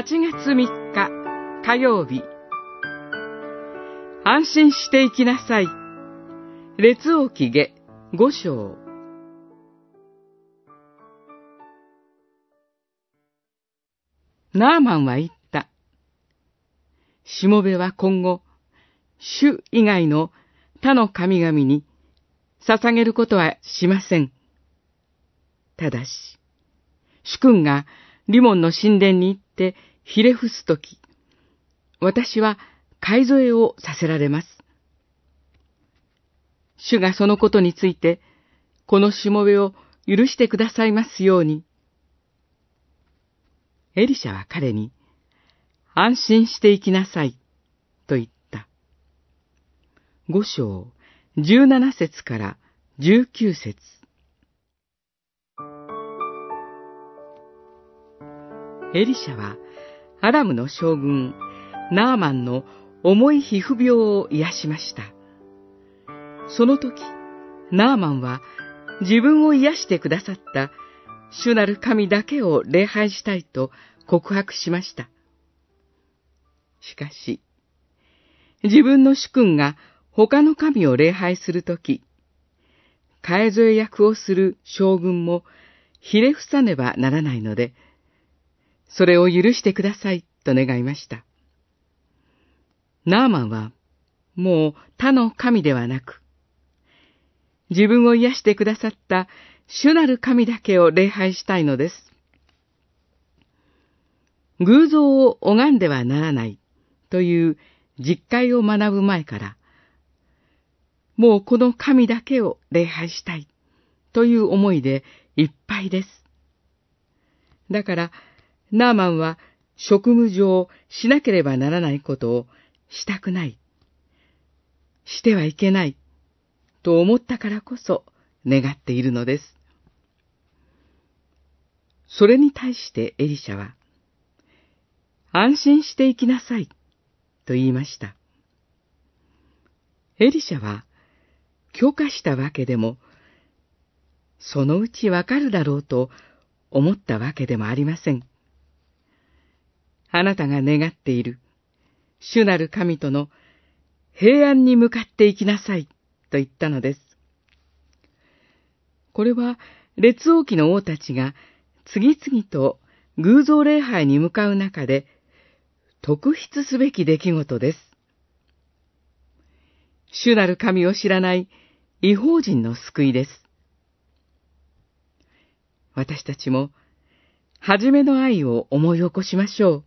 8月3日火曜日安心していきなさい。列王記下5章ナーマンは言った。しもべは今後、主以外の他の神々に捧げることはしません。ただし、主君がリモンの神殿に行ってひれ伏すとき、私は買い添えをさせられます。主がそのことについて、このしもべを許してくださいますように。エリシャは彼に、安心していきなさい、と言った。五章、十七節から十九節。エリシャは、アラムの将軍、ナーマンの重い皮膚病を癒しました。その時、ナーマンは自分を癒してくださった主なる神だけを礼拝したいと告白しました。しかし、自分の主君が他の神を礼拝するとき、替え添え役をする将軍もひれ伏さねばならないので、それを許してくださいと願いました。ナーマンは、もう他の神ではなく、自分を癒してくださった主なる神だけを礼拝したいのです。偶像を拝んではならないという実会を学ぶ前から、もうこの神だけを礼拝したいという思いでいっぱいです。だから、ナーマンは職務上しなければならないことをしたくない。してはいけない。と思ったからこそ願っているのです。それに対してエリシャは、安心していきなさい、と言いました。エリシャは、許可したわけでも、そのうちわかるだろうと思ったわけでもありません。あなたが願っている、主なる神との平安に向かっていきなさい、と言ったのです。これは、列王記の王たちが次々と偶像礼拝に向かう中で、特筆すべき出来事です。主なる神を知らない違法人の救いです。私たちも、初めの愛を思い起こしましょう。